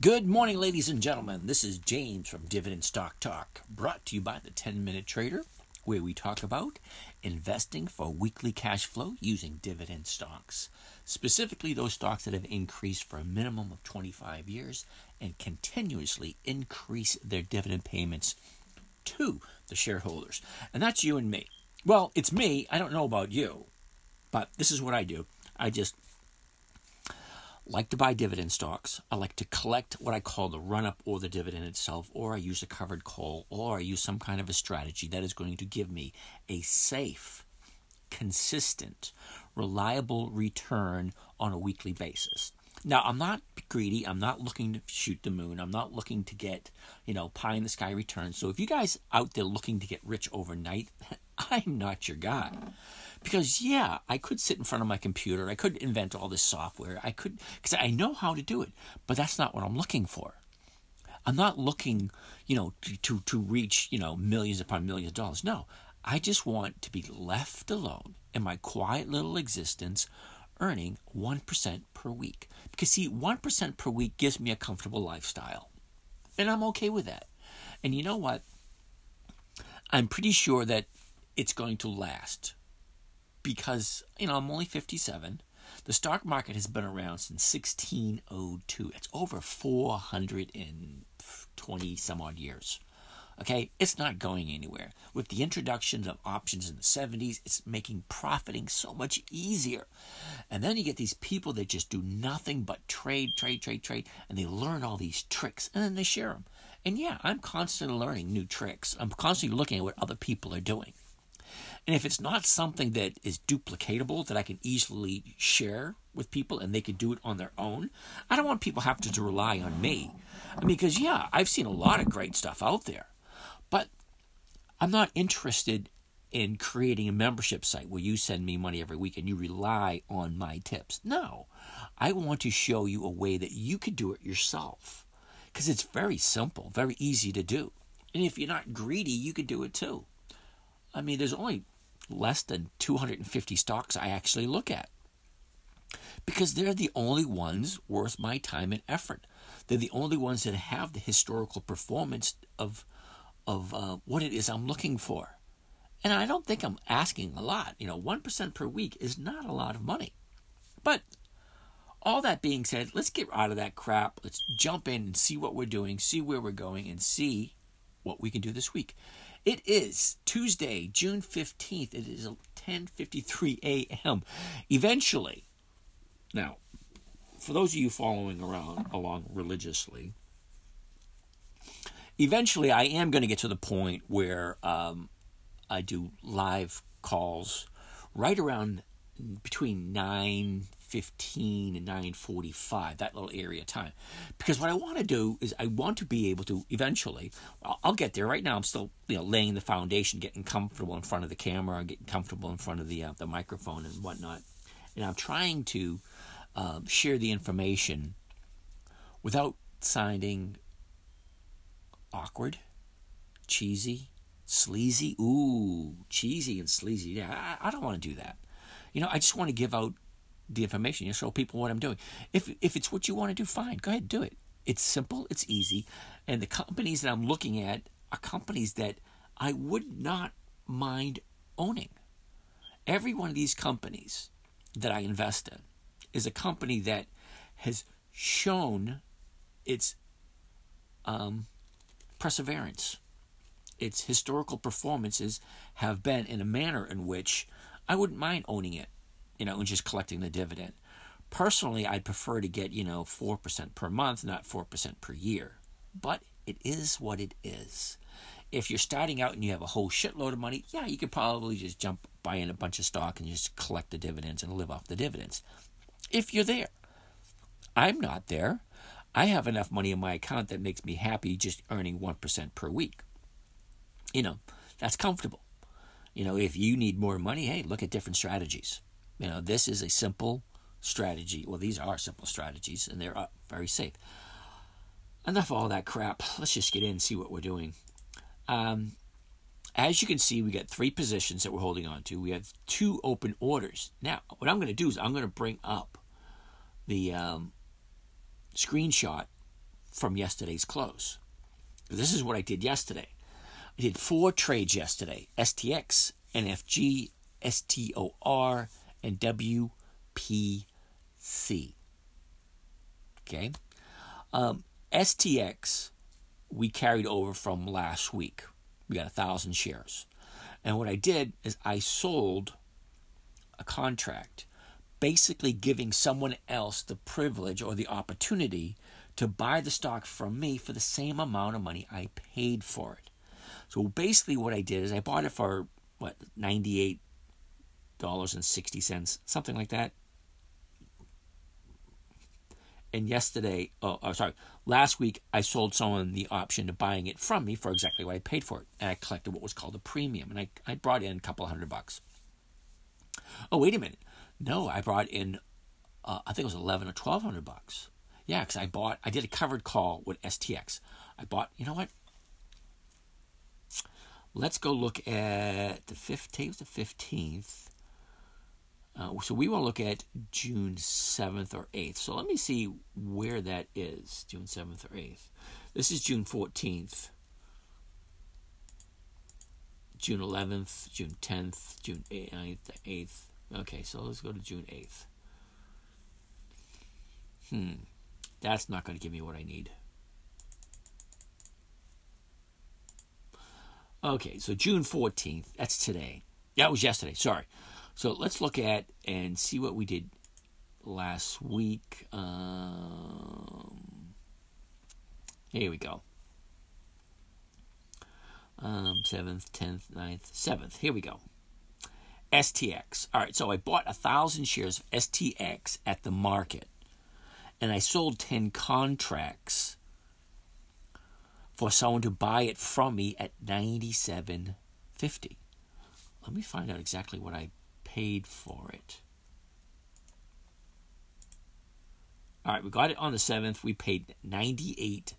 Good morning, ladies and gentlemen. This is James from Dividend Stock Talk, brought to you by the 10 Minute Trader, where we talk about investing for weekly cash flow using dividend stocks, specifically those stocks that have increased for a minimum of 25 years and continuously increase their dividend payments to the shareholders. And that's you and me. Well, it's me. I don't know about you, but this is what I do. I just like to buy dividend stocks. I like to collect what I call the run up or the dividend itself, or I use a covered call, or I use some kind of a strategy that is going to give me a safe, consistent, reliable return on a weekly basis. Now, I'm not greedy. I'm not looking to shoot the moon. I'm not looking to get, you know, pie in the sky returns. So if you guys out there looking to get rich overnight, I'm not your guy. Because, yeah, I could sit in front of my computer. I could invent all this software. I could, because I know how to do it. But that's not what I'm looking for. I'm not looking, you know, to, to, to reach, you know, millions upon millions of dollars. No, I just want to be left alone in my quiet little existence earning 1% per week. Because, see, 1% per week gives me a comfortable lifestyle. And I'm okay with that. And you know what? I'm pretty sure that it's going to last because you know I'm only 57. The stock market has been around since 1602. It's over 420 some odd years. Okay, it's not going anywhere. With the introduction of options in the 70s, it's making profiting so much easier. And then you get these people that just do nothing but trade, trade, trade, trade, and they learn all these tricks and then they share them. And yeah, I'm constantly learning new tricks. I'm constantly looking at what other people are doing. And if it's not something that is duplicatable that I can easily share with people and they can do it on their own, I don't want people having to rely on me. I mean, because yeah, I've seen a lot of great stuff out there, but I'm not interested in creating a membership site where you send me money every week and you rely on my tips. No, I want to show you a way that you could do it yourself because it's very simple, very easy to do. And if you're not greedy, you could do it too. I mean, there's only less than 250 stocks I actually look at because they're the only ones worth my time and effort. They're the only ones that have the historical performance of of uh, what it is I'm looking for. And I don't think I'm asking a lot. You know, 1% per week is not a lot of money. But all that being said, let's get out of that crap. Let's jump in and see what we're doing, see where we're going, and see what we can do this week. It is Tuesday, June 15th. It is 10:53 a.m. Eventually. Now, for those of you following around along religiously, eventually I am going to get to the point where um, I do live calls right around between 9 9:15 and 9:45, that little area time. Because what I want to do is I want to be able to eventually. I'll, I'll, get there. Right now, I'm still you know laying the foundation, getting comfortable in front of the camera, getting comfortable in front of the uh, the microphone and whatnot, and I'm trying to um, share the information without sounding awkward, cheesy, sleazy. Ooh, cheesy and sleazy. Yeah, I, I don't want to do that. You know, I just want to give out the information. You show people what I'm doing. If if it's what you want to do, fine, go ahead, do it. It's simple, it's easy, and the companies that I'm looking at are companies that I would not mind owning. Every one of these companies that I invest in is a company that has shown its um, perseverance. Its historical performances have been in a manner in which I wouldn't mind owning it you know, and just collecting the dividend. Personally, I'd prefer to get, you know, 4% per month, not 4% per year. But it is what it is. If you're starting out and you have a whole shitload of money, yeah, you could probably just jump, buy in a bunch of stock and just collect the dividends and live off the dividends. If you're there. I'm not there. I have enough money in my account that makes me happy just earning 1% per week. You know, that's comfortable. You know, if you need more money, hey, look at different strategies. You know, this is a simple strategy. Well, these are simple strategies and they're uh, very safe. Enough of all that crap. Let's just get in and see what we're doing. Um, as you can see, we got three positions that we're holding on to. We have two open orders. Now, what I'm going to do is I'm going to bring up the um, screenshot from yesterday's close. This is what I did yesterday. I did four trades yesterday STX, NFG, STOR, and WPC. Okay. Um, STX, we carried over from last week. We got a thousand shares. And what I did is I sold a contract, basically giving someone else the privilege or the opportunity to buy the stock from me for the same amount of money I paid for it. So basically, what I did is I bought it for what ninety-eight dollars and sixty cents, something like that. And yesterday, oh, oh, sorry, last week I sold someone the option to buying it from me for exactly what I paid for it, and I collected what was called a premium, and I I brought in a couple hundred bucks. Oh wait a minute, no, I brought in, uh, I think it was eleven or twelve hundred bucks. Yeah, because I bought, I did a covered call with STX. I bought, you know what? Let's go look at the 15th, the 15th. Uh, so we will look at June 7th or 8th. So let me see where that is, June 7th or 8th. This is June 14th, June 11th, June 10th, June 8th, 8th. Okay, so let's go to June 8th. Hmm, that's not going to give me what I need. Okay, so June 14th, that's today. That was yesterday, sorry. So let's look at and see what we did last week. Um, here we go. Um, 7th, 10th, 9th, 7th. Here we go. STX. All right, so I bought a thousand shares of STX at the market, and I sold 10 contracts for someone to buy it from me at 97.50. Let me find out exactly what I paid for it. All right, we got it on the 7th. We paid 98.79.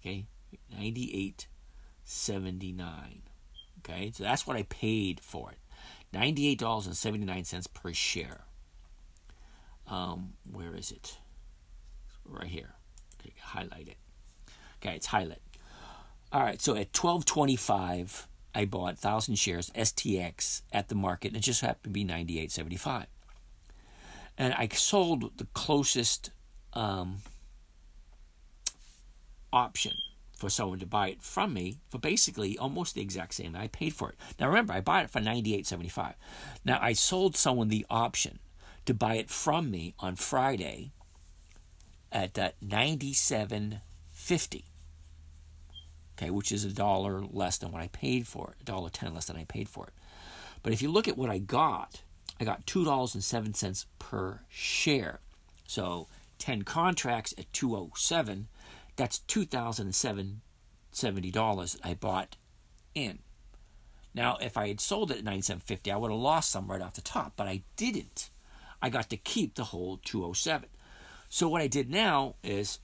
Okay? 98.79. Okay? So that's what I paid for it. $98.79 per share. Um, where is it? Right here. Okay, highlight it. Okay, it's highlight. All right, so at 1225, I bought 1,000 shares STX at the market, and it just happened to be 98.75. And I sold the closest um, option for someone to buy it from me for basically almost the exact same I paid for it. Now remember, I bought it for 98.75. Now I sold someone the option to buy it from me on Friday at uh, 97.50 okay, which is a dollar less than what I paid for it, a dollar ten less than I paid for it. But if you look at what I got, I got two dollars and seven cents per share. So ten contracts at two oh seven, that's two thousand and seven seventy dollars I bought in. Now, if I had sold it at ninety seven fifty, I would have lost some right off the top, but I didn't. I got to keep the whole two oh seven. So what I did now is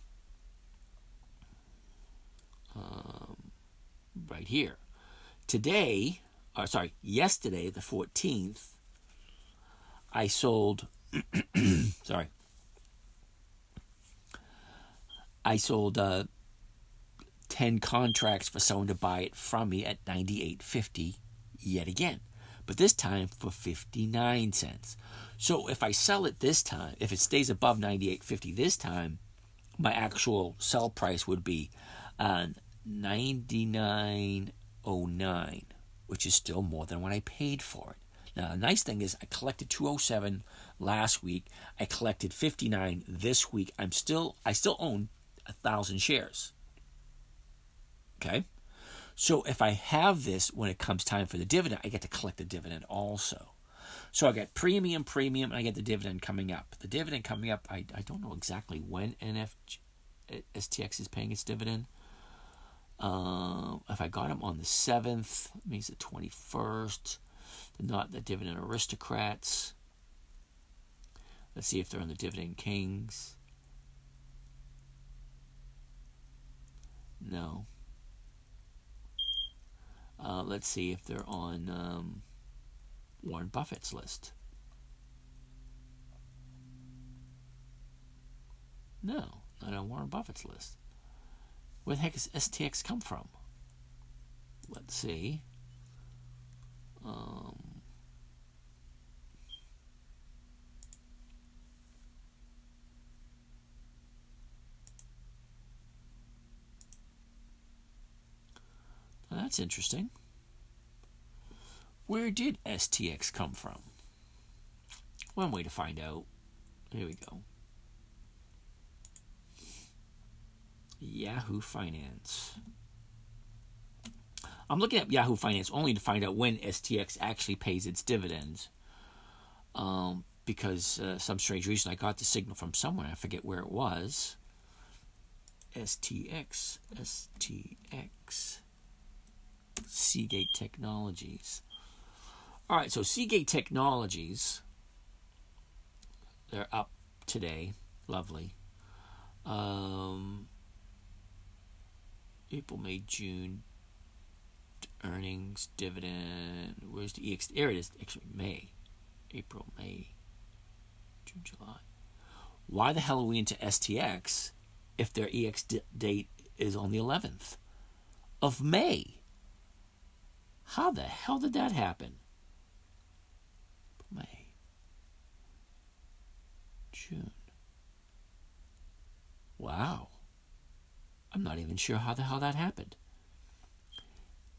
um, right here. Today, or uh, sorry, yesterday, the 14th, I sold, sorry, I sold uh, 10 contracts for someone to buy it from me at 98.50 yet again. But this time for 59 cents. So if I sell it this time, if it stays above 98.50 this time, my actual sell price would be uh, 99.09, which is still more than what I paid for it. Now, the nice thing is I collected 207 last week. I collected 59 this week. I'm still I still own a thousand shares. Okay? So if I have this when it comes time for the dividend, I get to collect the dividend also. So I get premium, premium, and I get the dividend coming up. The dividend coming up, I, I don't know exactly when NF, STX is paying its dividend. Uh, if I got them on the 7th, means the 21st. They're not the dividend aristocrats. Let's see if they're on the dividend kings. No. Uh, let's see if they're on um, Warren Buffett's list. No, not on Warren Buffett's list. Where the heck does STX come from? Let's see. Um, that's interesting. Where did STX come from? One way to find out. Here we go. Yahoo Finance. I'm looking at Yahoo Finance only to find out when STX actually pays its dividends. Um, because uh, some strange reason I got the signal from somewhere. I forget where it was. STX. STX. Seagate Technologies. All right, so Seagate Technologies, they're up today. Lovely. Um, April, May, June, earnings, dividend. Where's the EX? There it is. Actually, May, April, May, June, July. Why the hell are we into STX if their EX date is on the 11th of May? How the hell did that happen? May, June. Wow. I'm not even sure how the hell that happened.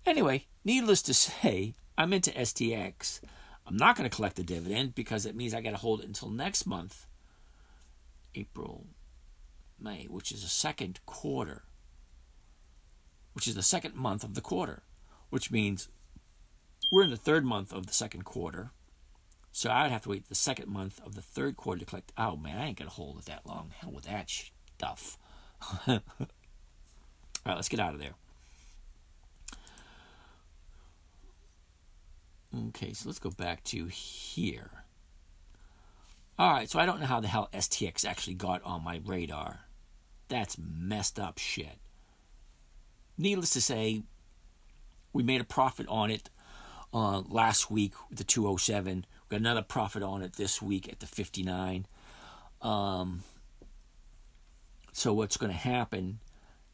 Anyway, needless to say, I'm into STX. I'm not going to collect the dividend because it means I got to hold it until next month, April, May, which is the second quarter, which is the second month of the quarter, which means we're in the third month of the second quarter. So I would have to wait the second month of the third quarter to collect. Oh man, I ain't gonna hold it that long. Hell with that stuff. All right, let's get out of there. Okay, so let's go back to here. All right, so I don't know how the hell STX actually got on my radar. That's messed up shit. Needless to say, we made a profit on it uh, last week with the 207. We got another profit on it this week at the 59. Um, so what's going to happen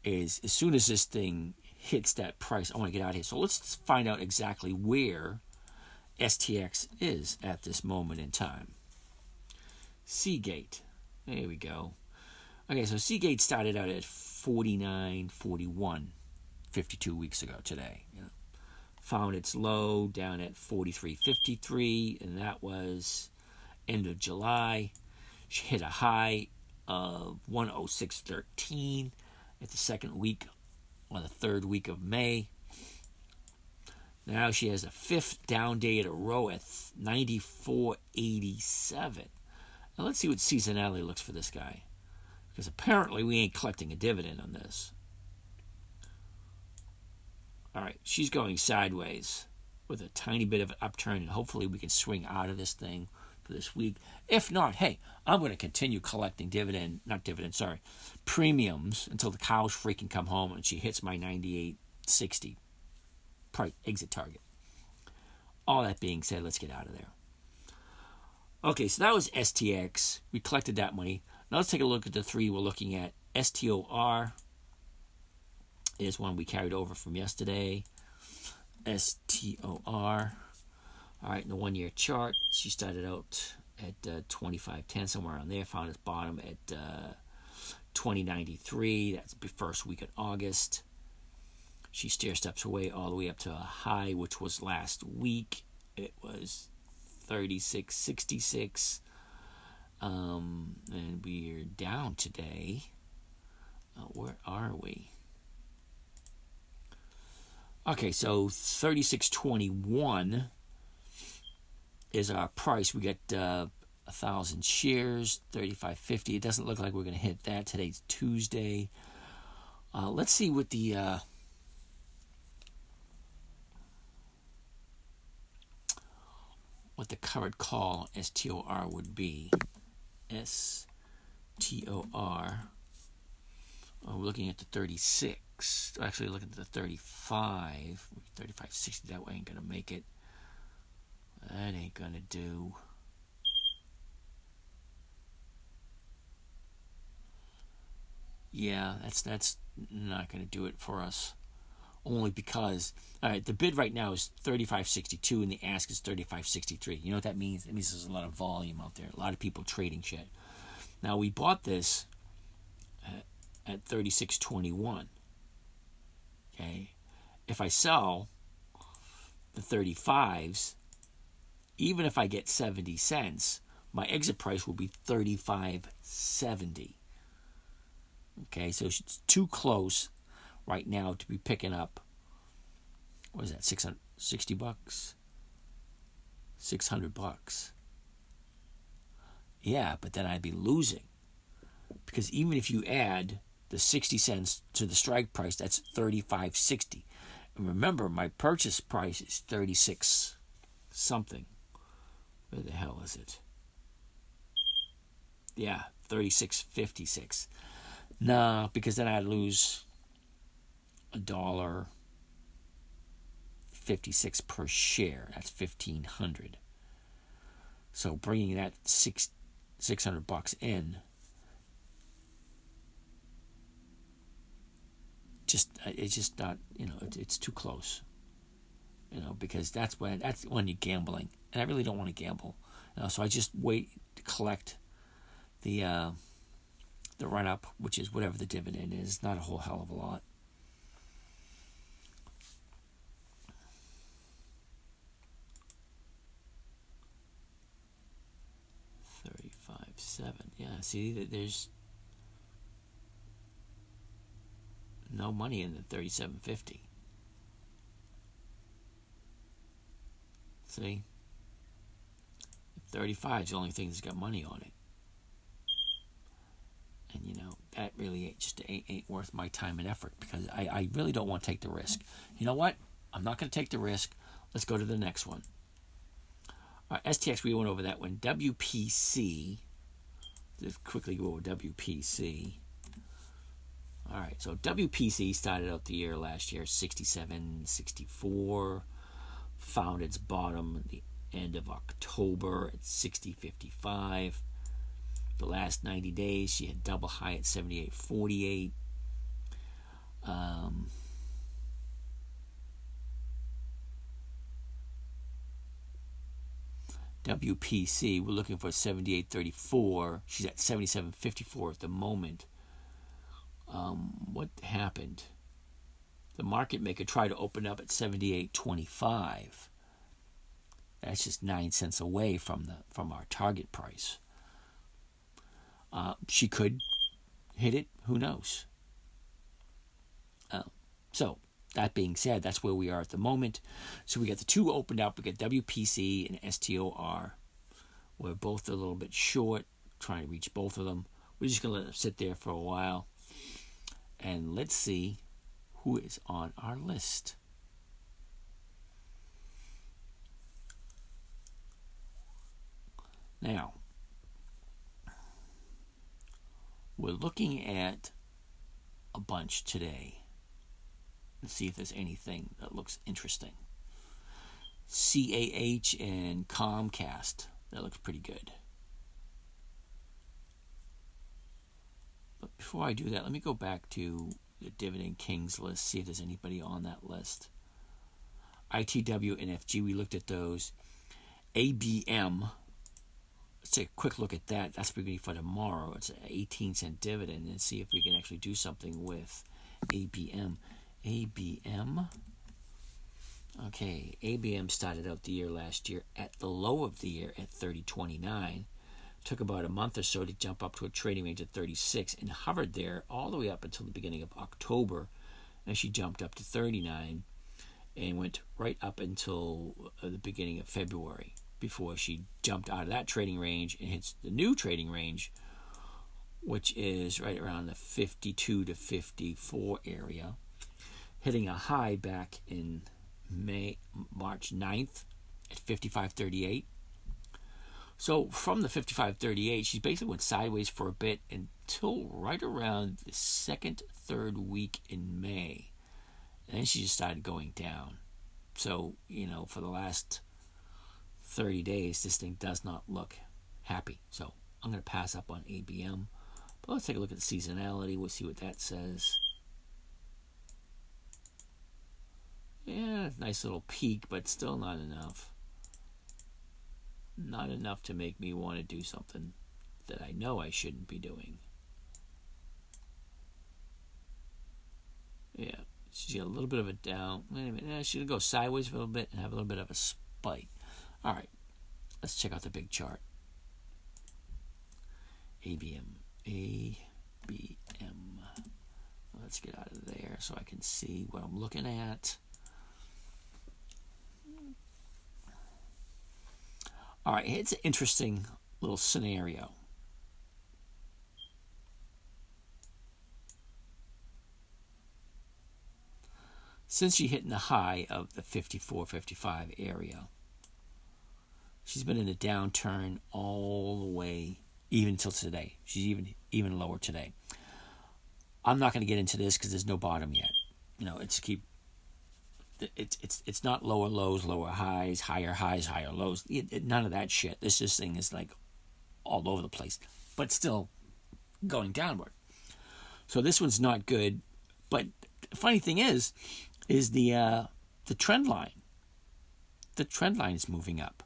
is as soon as this thing hits that price, I want to get out of here. So let's find out exactly where STX is at this moment in time. Seagate. There we go. Okay, so Seagate started out at 49.41 52 weeks ago today. You know, found its low down at 43.53, and that was end of July. She hit a high of 106.13 at the second week or the third week of May. Now she has a fifth down day in a row at 94.87. Now let's see what seasonality looks for this guy. Because apparently we ain't collecting a dividend on this. All right, she's going sideways with a tiny bit of an upturn, and hopefully we can swing out of this thing for this week. If not, hey, I'm going to continue collecting dividend, not dividend, sorry, premiums until the cows freaking come home and she hits my 98.60 price exit target. All that being said, let's get out of there. Okay, so that was STX. We collected that money. Now let's take a look at the three we're looking at. STOR is one we carried over from yesterday. STOR. All right, in the one year chart, she started out at uh, 2510, somewhere around there, found its bottom at uh, 2093. That's the first week of August. She stair steps away all the way up to a high, which was last week. It was 3666. Um, and we're down today. Uh, where are we? Okay, so 3621 is our price. We get uh, a thousand shares, thirty-five fifty. It doesn't look like we're going to hit that. Today's Tuesday. Uh, let's see what the uh, what the covered call STOR would be. S T O R. Oh, we're looking at the 36. Actually, looking at the 35. 3560, that way ain't going to make it. That ain't to do. Yeah, that's that's not to do it for us. Only because all right, the bid right now is 3562 and the ask is 3563. You know what that means? It means there's a lot of volume out there. A lot of people trading shit. Now we bought this uh, at 3621. Okay? If I sell the 35s, even if I get 70 cents, my exit price will be 35.70. Okay, so it's too close right now to be picking up what is that 660 bucks 600 bucks yeah but then i'd be losing because even if you add the 60 cents to the strike price, that's 35.60. And remember, my purchase price is 36 something. Where the hell is it? Yeah, 36.56. Nah, because then I'd lose a dollar 56 per share. That's 1500. So bringing that six 600 bucks in just uh, it's just not you know it, it's too close you know because that's when that's when you're gambling and i really don't want to gamble you know, so i just wait to collect the uh, the run up which is whatever the dividend is not a whole hell of a lot Thirty-five seven. Yeah. See, there's no money in the 3750. See? 35 is the only thing that's got money on it. And you know, that really ain't, just ain't, ain't worth my time and effort because I, I really don't want to take the risk. You know what? I'm not going to take the risk. Let's go to the next one. All right, STX, we went over that one. WPC. Just quickly go over WPC. All right, so WPC started out the year last year 67, 64, found its bottom at the end of October at 60.55. The last 90 days, she had double high at 78.48. Um, WPC, we're looking for 78.34. She's at 77.54 at the moment um, what happened? The market maker tried to open up at 78.25. That's just nine cents away from the from our target price. Uh, she could hit it. Who knows? Uh, so that being said, that's where we are at the moment. So we got the two opened up. We got WPC and STOR. We're both a little bit short, trying to reach both of them. We're just gonna let them sit there for a while. And let's see who is on our list. Now, we're looking at a bunch today. Let's see if there's anything that looks interesting. CAH and Comcast. That looks pretty good. But before I do that, let me go back to the Dividend Kings list, see if there's anybody on that list. ITW and FG, we looked at those. ABM, let's take a quick look at that. That's going for tomorrow. It's an 18 cent dividend and see if we can actually do something with ABM. ABM. Okay, ABM started out the year last year at the low of the year at 30.29 took about a month or so to jump up to a trading range of 36 and hovered there all the way up until the beginning of October. And she jumped up to 39 and went right up until uh, the beginning of February before she jumped out of that trading range and hits the new trading range, which is right around the 52 to 54 area, hitting a high back in May March 9th at 55.38. So from the 55.38, she basically went sideways for a bit until right around the second, third week in May. And then she just started going down. So, you know, for the last 30 days, this thing does not look happy. So I'm going to pass up on ABM. But let's take a look at the seasonality. We'll see what that says. Yeah, nice little peak, but still not enough. Not enough to make me want to do something that I know I shouldn't be doing. Yeah, she's got a little bit of a down. Wait a minute, yeah, she's gonna go sideways for a little bit and have a little bit of a spike. All right, let's check out the big chart. ABM, ABM. Let's get out of there so I can see what I'm looking at. All right, it's an interesting little scenario. Since she hit in the high of the 54 55 area, she's been in a downturn all the way, even till today. She's even even lower today. I'm not going to get into this because there's no bottom yet. You know, it's keep it's it's it's not lower lows, lower highs, higher highs, higher lows. It, it, none of that shit. This just thing is like all over the place, but still going downward. So this one's not good. But the funny thing is, is the uh, the trend line. The trend line is moving up.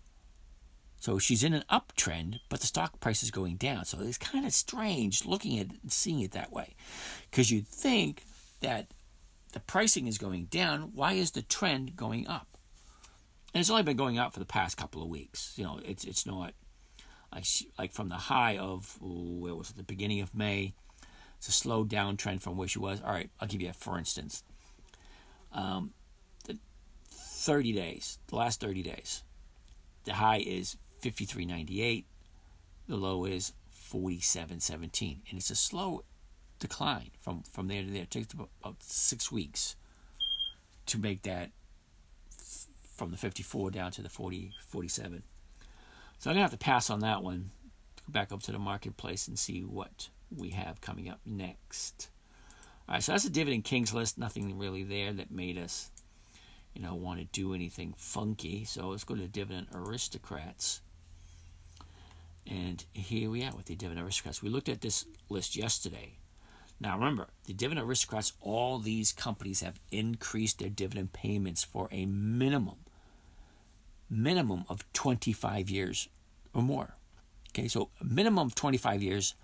So she's in an uptrend, but the stock price is going down. So it's kind of strange looking at it seeing it that way, because you'd think that the pricing is going down, why is the trend going up? And it's only been going up for the past couple of weeks. You know, it's it's not like like from the high of where was it the beginning of May. It's a slow downtrend from where she was. All right, I'll give you a for instance. Um, the 30 days, the last 30 days, the high is 53.98. The low is 47.17, and it's a slow decline from, from there to there. It takes about, six weeks to make that from the 54 down to the 40, 47. So I'm to have to pass on that one. Go back up to the marketplace and see what we have coming up next. All right, so that's a dividend kings list. Nothing really there that made us, you know, want to do anything funky. So let's go to dividend aristocrats. And here we are with the dividend aristocrats. We looked at this list yesterday. Now remember, the dividend aristocrats, all these companies have increased their dividend payments for a minimum, minimum of 25 years or more. Okay, so minimum of 25 years,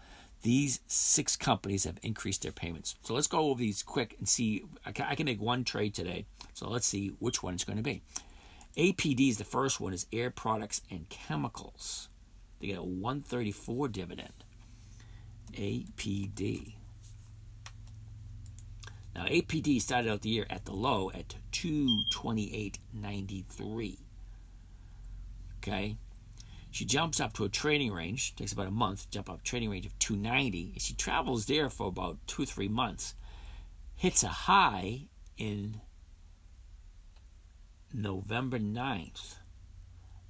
these six companies have increased their payments. So let's go over these quick and see. I can make one trade today. So let's see which one it's going to be. APD is the first one, is Air Products and Chemicals. They get a 134 dividend. APD. Now, APD started out the year at the low at 228.93. Okay. She jumps up to a trading range, takes about a month, to jump up trading range of 290. And she travels there for about two or three months. Hits a high in November 9th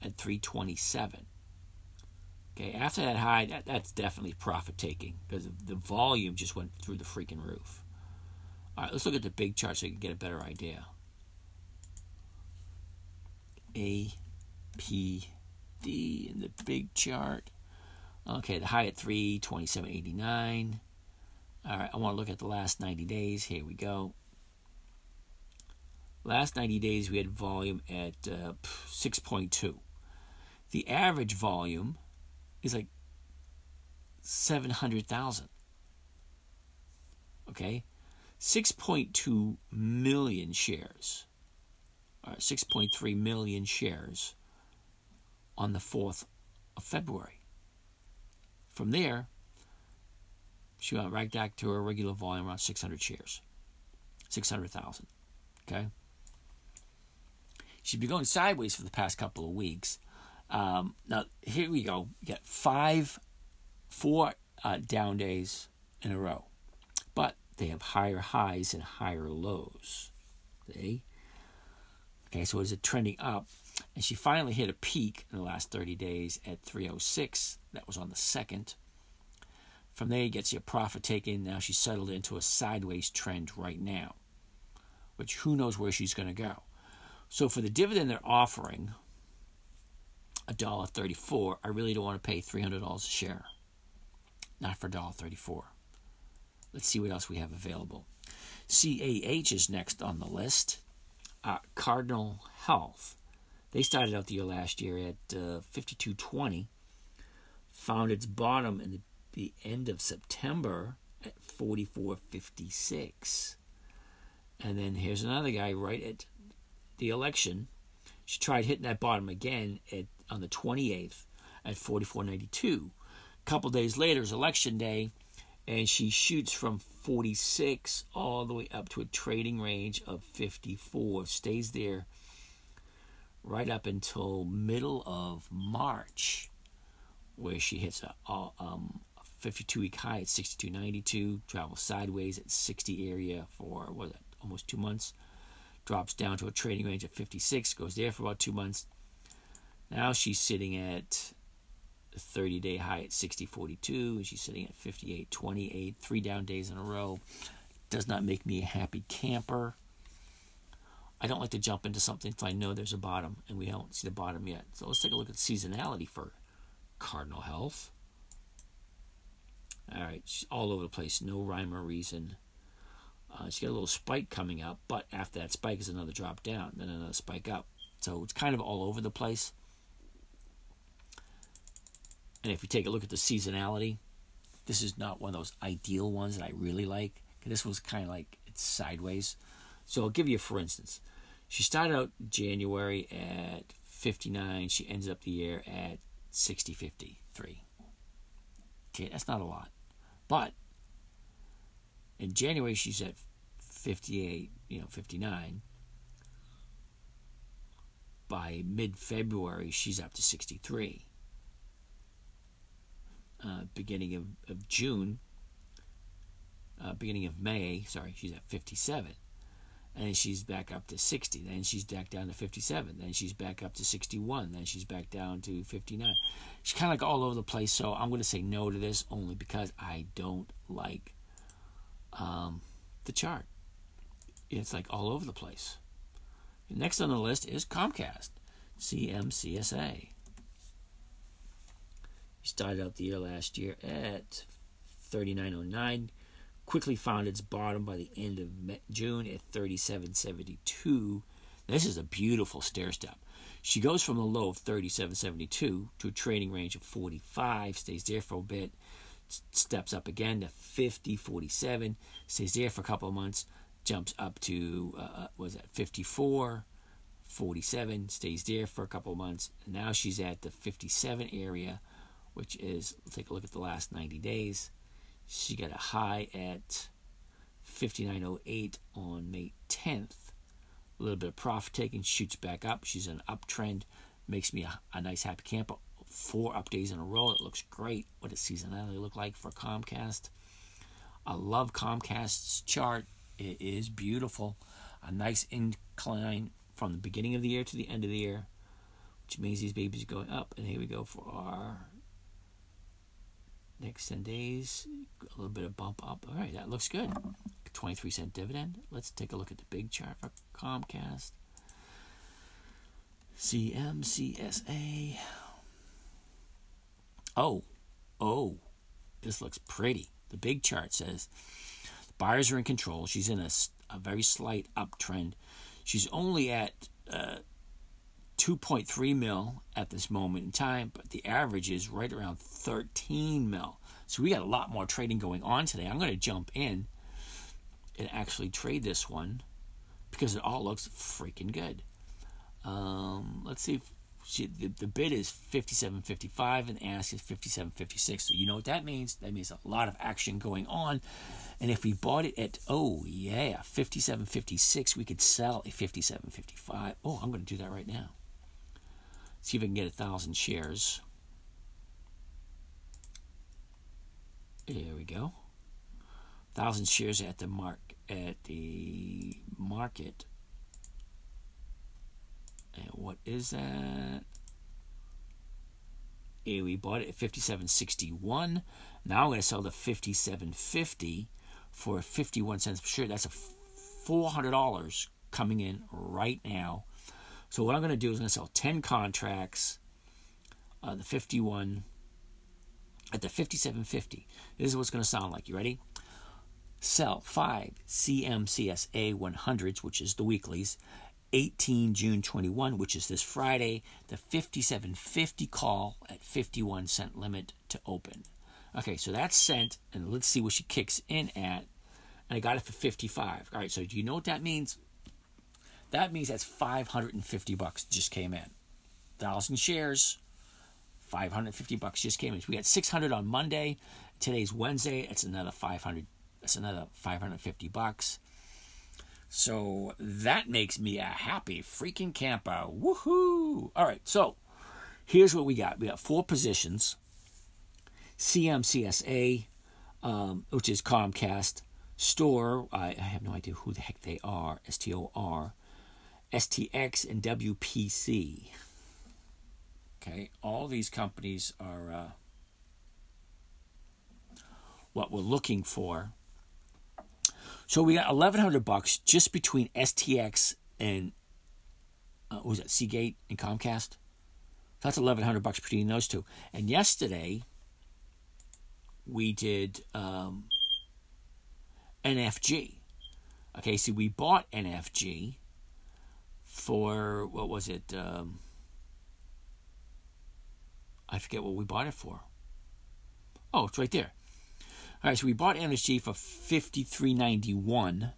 at 327. Okay, after that high, that, that's definitely profit taking because the volume just went through the freaking roof. All right, let's look at the big chart so you can get a better idea. A, P, D in the big chart. Okay, the high at 327.89. All right, I want to look at the last 90 days. Here we go. Last 90 days, we had volume at uh, 6.2. The average volume is like 700,000. Okay? 6.2 million shares, or 6.3 million shares on the 4th of February. From there, she went right back to her regular volume around 600 shares, 600,000. Okay? She's been going sideways for the past couple of weeks, Um, now here we go. You got five, four uh, down days in a row, but they have higher highs and higher lows. See? Okay, so is it trending up? And she finally hit a peak in the last 30 days at 306. That was on the second. From there, he gets you a profit taken. Now she's settled into a sideways trend right now, which who knows where she's going to go. So for the dividend they're offering, a dollar thirty-four, I really don't want to pay three hundred dollars a share. Not for a dollar thirty-four. Let's see what else we have available. CAH is next on the list. Uh, Cardinal Health. They started out the year last year at uh, 52.20, found its bottom in the, the end of September at 44.56. And then here's another guy right at the election. She tried hitting that bottom again at on the 28th at 44.92. A couple days later is election day, and she shoots from 46 all the way up to a trading range of 54. Stays there right up until middle of March, where she hits a, um, 52 week high at 62.92, travels sideways at 60 area for what almost two months, drops down to a trading range of 56, goes there for about two months. Now she's sitting at a 30 day high at 60.42, she's sitting at 58.28, three down days in a row. Does not make me a happy camper. I don't like to jump into something until I know there's a bottom, and we don't see the bottom yet. So let's take a look at seasonality for Cardinal Health. All right, she's all over the place, no rhyme or reason. Uh, she's got a little spike coming up, but after that spike is another drop down, then another spike up. So it's kind of all over the place. And if you take a look at the seasonality, this is not one of those ideal ones that I really like. This was kind of like it's sideways. So I'll give you, for instance, she started out January at 59. She ends up the year at 60, 53. Okay, that's not a lot. But in January, she's at 58, you know, 59. By mid February, she's up to 63. Uh, beginning of, of June, uh, beginning of May, sorry, she's at 57 and she's back up to 60 then she's back down to 57 then she's back up to 61 then she's back down to 59 she's kind of like all over the place so i'm going to say no to this only because i don't like um, the chart. It's like all over the place. Next on the list is comcast cmcsa he started out the year last year at 3909 quickly found its bottom by the end of June at 37.72. This is a beautiful stair step. She goes from a low of 37.72 to a trading range of 45, stays there for a bit, steps up again to 50.47, stays there for a couple of months, jumps up to, uh, uh was that 54, 47, stays there for a couple of months. And now she's at the 57 area, which is, let's take a look at the last 90 days. She got a high at 59.08 on May 10th. A little bit of profit taking, shoots back up. She's an uptrend, makes me a, a nice happy camper. Four up days in a row. It looks great. What does seasonality look like for Comcast? I love Comcast's chart. It is beautiful. A nice incline from the beginning of the year to the end of the year, which means these babies are going up. And here we go for our next 10 days, a little bit of bump up. All right, that looks good. 23 cent dividend. Let's take a look at the big chart for Comcast. CMCSA. Oh, oh, this looks pretty. The big chart says buyers are in control. She's in a, a very slight uptrend. She's only at uh, 2.3 mil at this moment in time, but the average is right around 13 mil. So we got a lot more trading going on today. I'm going to jump in and actually trade this one because it all looks freaking good. Um, let's see. The, the bid is 57.55 and the ask is 57.56. So you know what that means? That means a lot of action going on. And if we bought it at oh yeah 57.56, we could sell a 57.55. Oh, I'm going to do that right now. See if I can get a thousand shares. There we go. Thousand shares at the mark at the market. And what is that? Here we bought it at 57.61. Now I'm going to sell the 57.50 for 51 cents per share. That's a $400 coming in right now. So what I'm going to do is I'm going to sell 10 contracts, uh, the 51 at the 5750. This is what's going to sound like. You ready? Sell 5 CMCSA 100s, which is the weeklies, 18 June 21, which is this Friday, the 5750 call at 51 cent limit to open. Okay, so that's sent, and let's see what she kicks in at. And I got it for 55. All right, so do you know what that means? That means that's 550 bucks just came in. 1,000 shares, 550 bucks just came in. We got 600 on Monday. Today's Wednesday. It's another 500. That's another 550 bucks. So that makes me a happy freaking camper. Woohoo! All right, so here's what we got. We got four positions. CMCSA, um, which is Comcast. Store, I, I have no idea who the heck they are. S T O R. STX and WPC. Okay, all these companies are uh, what we're looking for. So we got eleven hundred bucks just between STX and uh, was it Seagate and Comcast? That's eleven hundred bucks between those two. And yesterday we did um, NFG. Okay, so we bought NFG for what was it? Um, I forget what we bought it for. Oh, it's right there. All right, so we bought NFG for fifty three ninety one,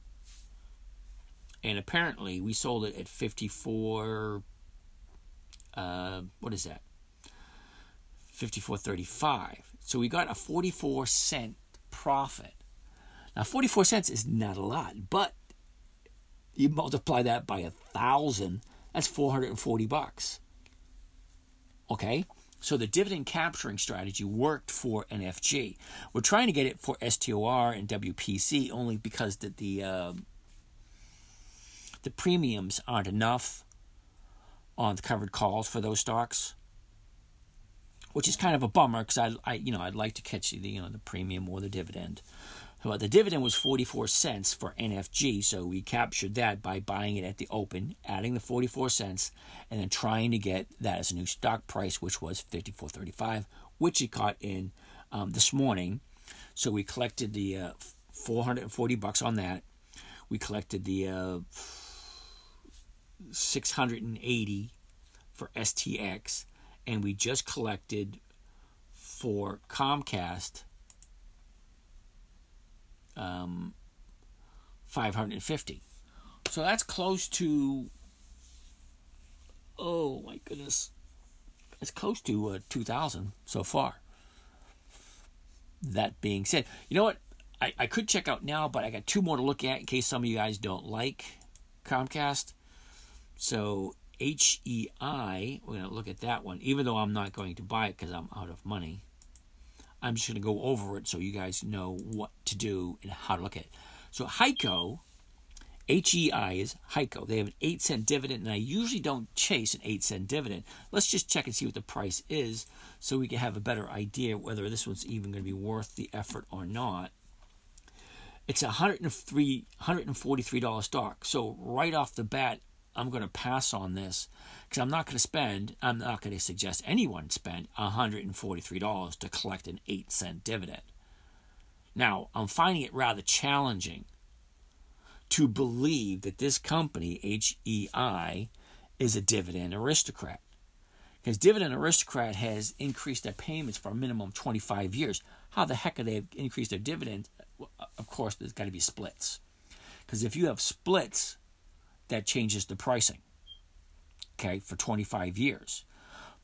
and apparently we sold it at fifty four. Uh, what is that? Fifty four thirty five. So we got a forty four cent profit. Now forty four cents is not a lot, but you multiply that by a thousand, that's 440 bucks. Okay? So the dividend capturing strategy worked for NFG. We're trying to get it for STOR and WPC only because the the, uh, the premiums aren't enough on the covered calls for those stocks, which is kind of a bummer because I, I you know I'd like to catch the you know the premium or the dividend. Well, the dividend was 44 cents for NFG, so we captured that by buying it at the open, adding the 44 cents, and then trying to get that as a new stock price, which was 54.35, which it caught in um, this morning. So we collected the uh, 440 bucks on that. We collected the uh, 680 for STX, and we just collected for Comcast um, 550. So that's close to, oh my goodness, it's close to uh, 2,000 so far. That being said, you know what? I, I could check out now, but I got two more to look at in case some of you guys don't like Comcast. So HEI, we're going to look at that one, even though I'm not going to buy it because I'm out of money. I'm just going to go over it so you guys know what to do and how to look at it. So HEICO, HEI is HEICO. They have an 8 cent dividend, and I usually don't chase an 8 cent dividend. Let's just check and see what the price is so we can have a better idea whether this one's even going to be worth the effort or not. It's a $103, $143 stock. So right off the bat, I'm going to pass on this because I'm not going to spend, I'm not going to suggest anyone spend $143 to collect an 8 cent dividend. Now, I'm finding it rather challenging to believe that this company, HEI, is a dividend aristocrat. Because Dividend Aristocrat has increased their payments for a minimum of 25 years. How the heck are they increased their dividend? Of course, there's got to be splits. Because if you have splits, that changes the pricing. Okay, for 25 years.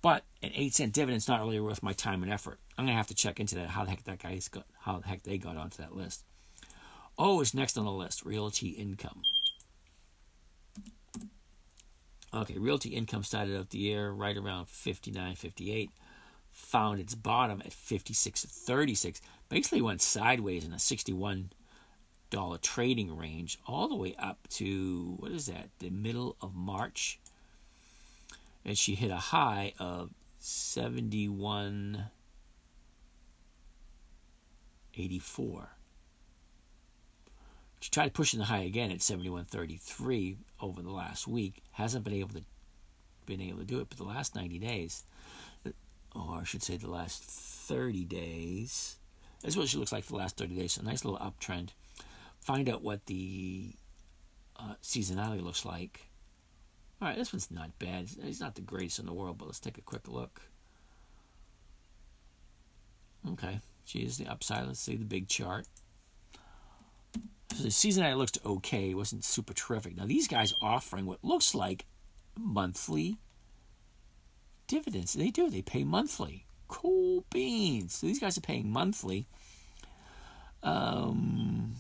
But an eight cent dividend is not really worth my time and effort. I'm gonna have to check into that. How the heck that guy's got? How the heck they got onto that list? Oh, is next on the list. Realty income. Okay, Realty Income started out the year right around 59, 58, found its bottom at 56, 36. Basically went sideways in a 61 dollar trading range all the way up to what is that? The middle of March. And she hit a high of 71 84. She tried pushing the high again at 71.33 over the last week. Hasn't been able to been able to do it, but the last 90 days, or I should say the last 30 days, that's what she looks like for the last 30 days. So a nice little uptrend. Find out what the uh, seasonality looks like. All right, this one's not bad. It's not the greatest in the world, but let's take a quick look. Okay, she is the upside. Let's see the big chart. So the seasonality looked okay. It wasn't super terrific. Now these guys offering what looks like monthly dividends. They do. They pay monthly. Cool beans. So these guys are paying monthly. Um,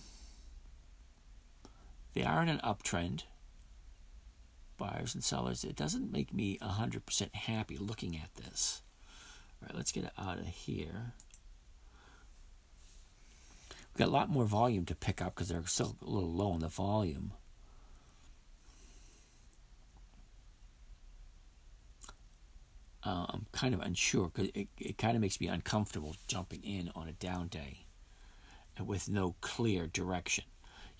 they are in an uptrend. Buyers and sellers. It doesn't make me 100% happy looking at this. All right, let's get it out of here. We've got a lot more volume to pick up because they're still a little low on the volume. Uh, I'm kind of unsure because it, it kind of makes me uncomfortable jumping in on a down day with no clear direction.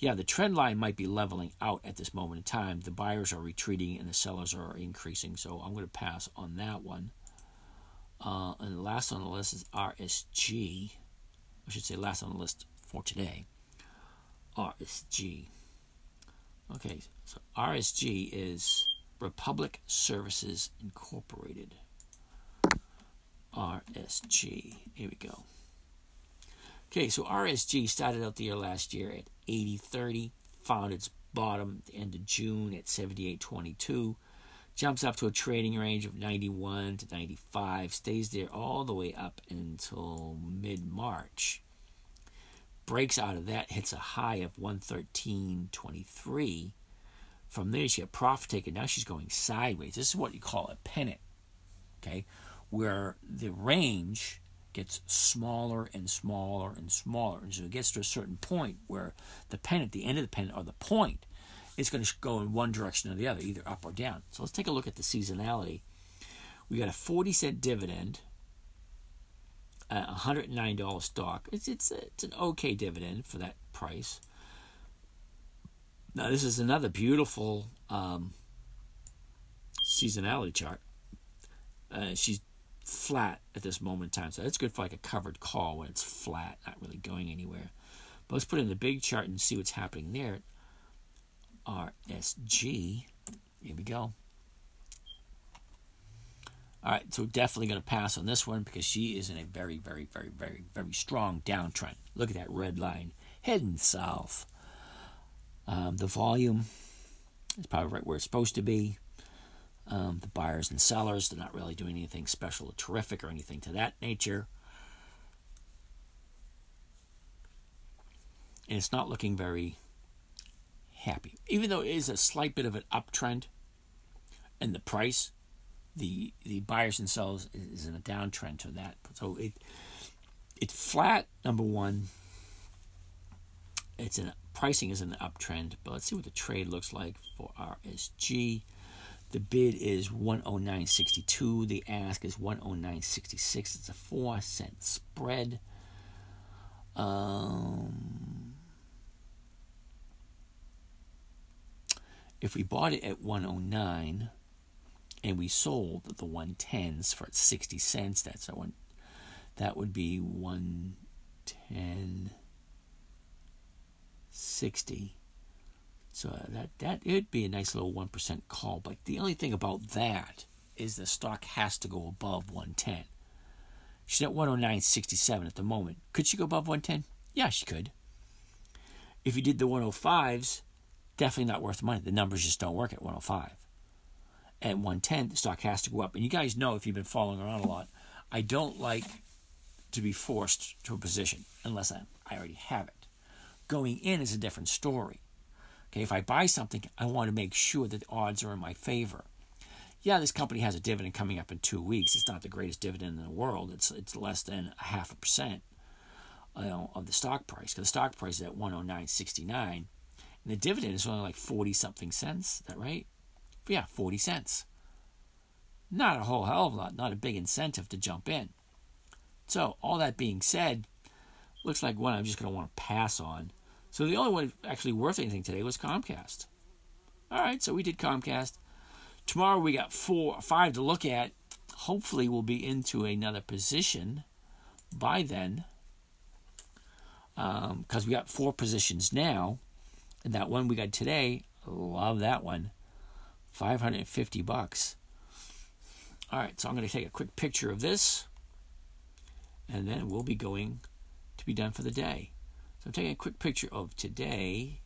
Yeah, the trend line might be leveling out at this moment in time. The buyers are retreating and the sellers are increasing, so I'm going to pass on that one. Uh, and the last on the list is RSG. I should say last on the list for today. RSG. Okay, so RSG is Republic Services Incorporated. RSG. Here we go. Okay, so RSG started out the year last year at 80.30, found its bottom at the end of June at 78.22, jumps up to a trading range of 91 to 95, stays there all the way up until mid March breaks out of that, hits a high of 113.23. From there, she had profit taken. Now she's going sideways. This is what you call a pennant, okay, where the range gets smaller and smaller and smaller. And so it gets to a certain point where the pennant, the end of the pennant, or the point, is going to go in one direction or the other, either up or down. So let's take a look at the seasonality. We got a 40 cent dividend a $109 stock. It's it's it's an okay dividend for that price. Now this is another beautiful um, seasonality chart. Uh, she's flat at this moment in time, so that's good for like a covered call when it's flat, not really going anywhere. But let's put in the big chart and see what's happening there. RSG. Here we go. All right, so definitely going to pass on this one because she is in a very, very, very, very, very strong downtrend. Look at that red line heading south. Um, the volume is probably right where it's supposed to be. Um, the buyers and sellers, they're not really doing anything special or terrific or anything to that nature. And it's not looking very happy. Even though it is a slight bit of an uptrend and the price, the the buyers and sellers is in a downtrend to that. So it it's flat number one. It's in pricing is in an uptrend, but let's see what the trade looks like for RSG. The bid is 109.62. The ask is 109.66. It's a four cent spread. Um, if we bought it at 109 and we sold the 110s for 60 cents. That's a one. That would be 110 60. So uh, that that it would be a nice little one percent call. But the only thing about that is the stock has to go above 110. She's at 109.67 at the moment. Could she go above 110? Yeah, she could. If you did the 105s, definitely not worth the money. The numbers just don't work at 105 at 110, the stock has to go up. And you guys know if you've been following around a lot, I don't like to be forced to a position unless I, I already have it. Going in is a different story. Okay, if I buy something, I want to make sure that the odds are in my favor. yeah, this company has a dividend coming up in two weeks. It's not the greatest dividend in the world. It's it's less than a half a percent you know, of the stock price. Because the stock price is at 109.69, and the dividend is only like 40 something cents. Is that right? But yeah, 40 cents. Not a whole hell of a lot. Not a big incentive to jump in. So all that being said, looks like one I'm just going to want to pass on. So the only one actually worth anything today was Comcast. All right, so we did Comcast. Tomorrow we got four, five to look at. Hopefully we'll be into another position by then, because um, we got four positions now, and that one we got today. Love that one, five hundred and fifty bucks. All right, so I'm going to take a quick picture of this, and then we'll be going to be done for the day. So I'm taking a quick picture of today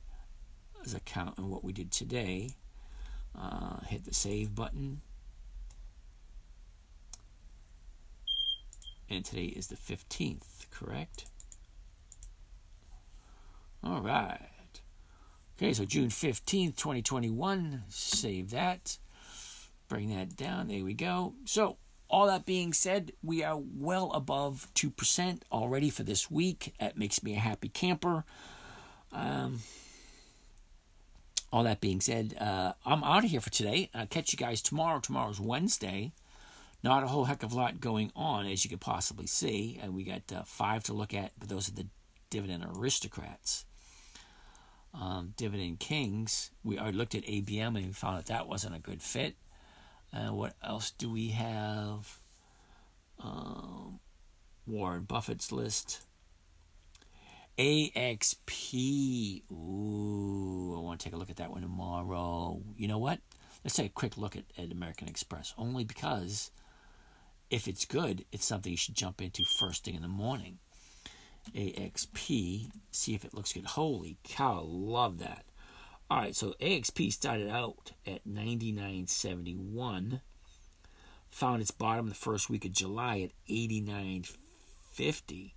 as a count on what we did today. Uh, hit the save button. And today is the 15th, correct? All right. Okay, so June 15th, 2021. Save that. Bring that down. There we go. So, all that being said, we are well above 2% already for this week. That makes me a happy camper. Um, all that being said, uh, I'm out of here for today. I'll catch you guys tomorrow. Tomorrow's Wednesday. Not a whole heck of a lot going on, as you could possibly see. And we got uh, five to look at, but those are the dividend aristocrats. Um, dividend kings, we I looked at ABM and we found that that wasn't a good fit. Uh, what else do we have? Um, Warren Buffett's list. AXP. Ooh, I want to take a look at that one tomorrow. You know what? Let's take a quick look at, at American Express, only because if it's good, it's something you should jump into first thing in the morning. AXP, see if it looks good. Holy cow, love that. All right, so AXP started out at 99.71, found its bottom the first week of July at 89.50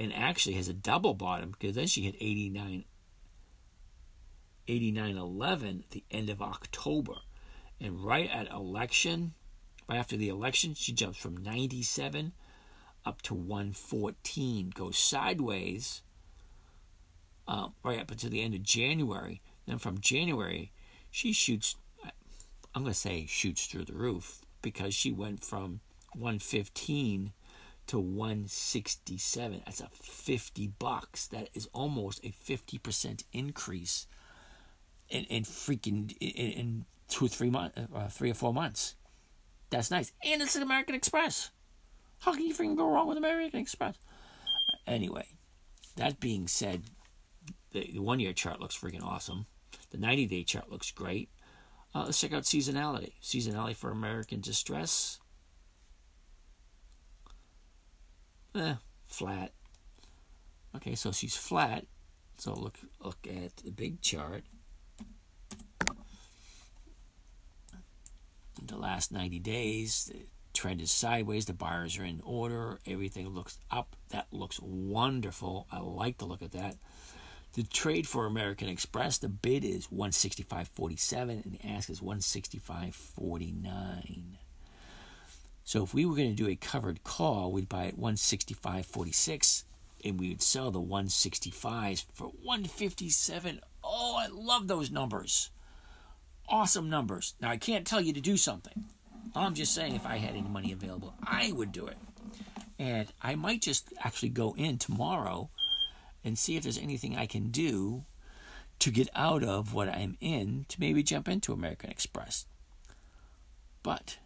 and actually has a double bottom because then she hit 89 89.11 at the end of October. And right at election, right after the election, she jumps from 97 up to 114, goes sideways uh, right up until the end of January. Then from January, she shoots, I'm going to say shoots through the roof because she went from 115 to 167. That's a 50 bucks. That is almost a 50% increase in, in freaking in, in two three months, uh, three or four months. That's nice. And it's an American Express. How can you freaking go wrong with American Express? Anyway, that being said, the one year chart looks freaking awesome. The 90 day chart looks great. Uh, let's check out seasonality. Seasonality for American Distress. Eh, flat. Okay, so she's flat. So look look at the big chart. The last 90 days, the trend is sideways. The buyers are in order. Everything looks up. That looks wonderful. I like to look at that. The trade for American Express, the bid is 165.47 and the ask is 165.49. So if we were going to do a covered call, we'd buy at 165.46 and we would sell the 165s for 157. Oh, I love those numbers. Awesome numbers. Now I can't tell you to do something. I'm just saying if I had any money available, I would do it. And I might just actually go in tomorrow and see if there's anything I can do to get out of what I'm in to maybe jump into American Express. But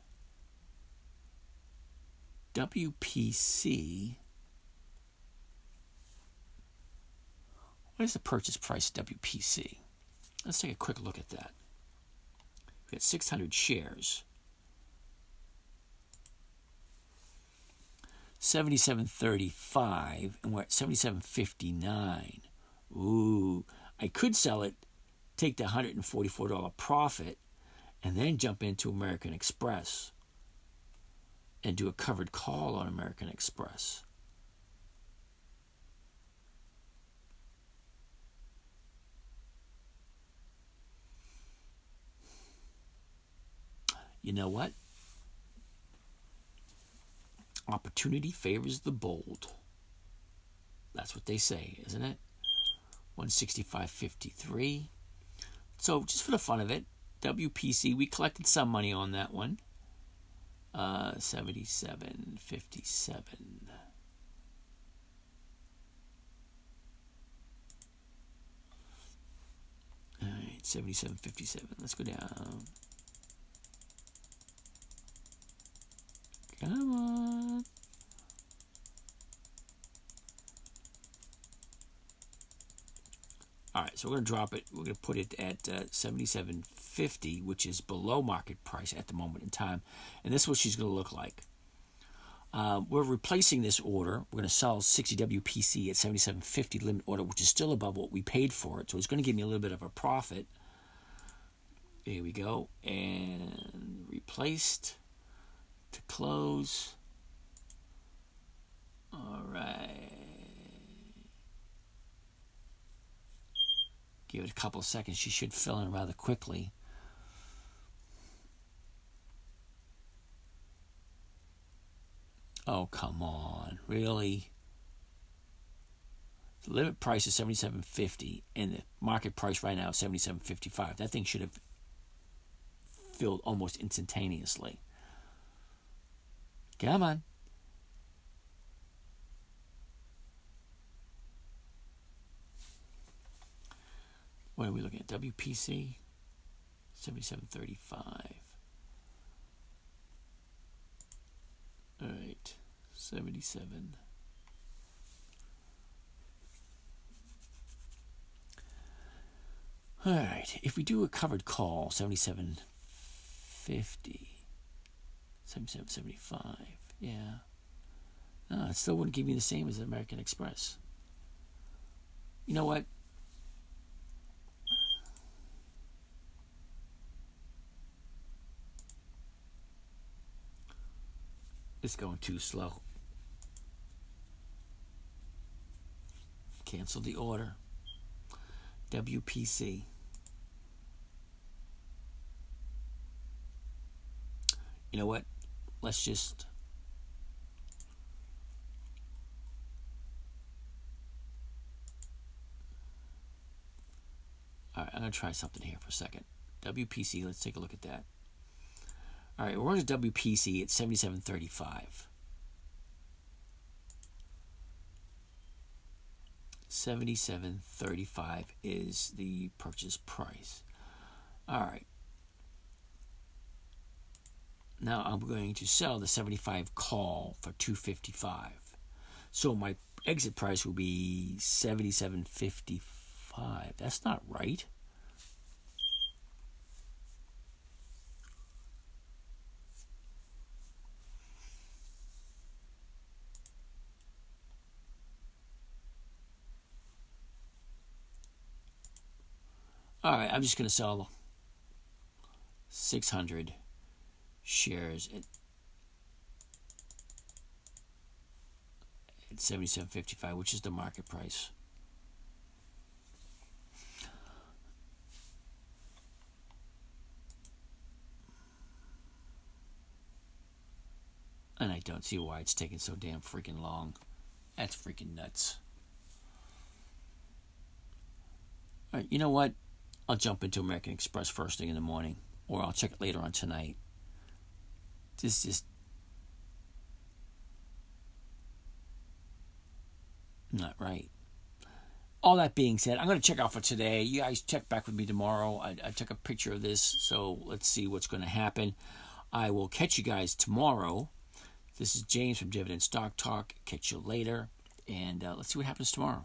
WPC. What is the purchase price of WPC? Let's take a quick look at that. We've got 600 shares. 77.35 and we're at 77.59. Ooh, I could sell it, take the $144 profit, and then jump into American Express and do a covered call on American Express. you know what? Opportunity favors the bold. That's what they say, isn't it? 165.53. So, just for the fun of it, WPC, we collected some money on that one. Uh, 77.57. All right, 77.57. Let's go down. Come on. All right, so we're going to drop it. We're going to put it at uh, 77.50, which is below market price at the moment in time. And this is what she's going to look like. Uh, we're replacing this order. We're going to sell 60 WPC at 77.50 limit order, which is still above what we paid for it. So it's going to give me a little bit of a profit. Here we go. And replaced to close. All right. Give it a couple seconds. She should fill in rather quickly. Oh, come on. Really? The limit price is 77.50 and the market price right now is 77.55. That thing should have filled almost instantaneously. Come on. What are we looking at? WPC 7735. All right, 77. All right, if we do a covered call, 7750, 7775, yeah. No, it still wouldn't give me the same as American Express. You know what? It's going too slow. Cancel the order. WPC. You know what? Let's just All right, I'm going to try something here for a second. WPC, let's take a look at that. All right, we're on WPC at 77.35. 77.35 is the purchase price. All right. Now I'm going to sell the 75 call for 255. So my exit price will be 77.55. That's not right. All right, I'm just going to sell 600 shares at, at 77.55, which is the market price. And I don't see why it's taking so damn freaking long. That's freaking nuts. All right, you know what? I'll jump into American Express first thing in the morning, or I'll check it later on tonight. This just not right. All that being said, I'm going to check out for today. You guys check back with me tomorrow. I, I took a picture of this, so let's see what's going to happen. I will catch you guys tomorrow. This is James from Dividend Stock Talk. Catch you later, and uh, let's see what happens tomorrow.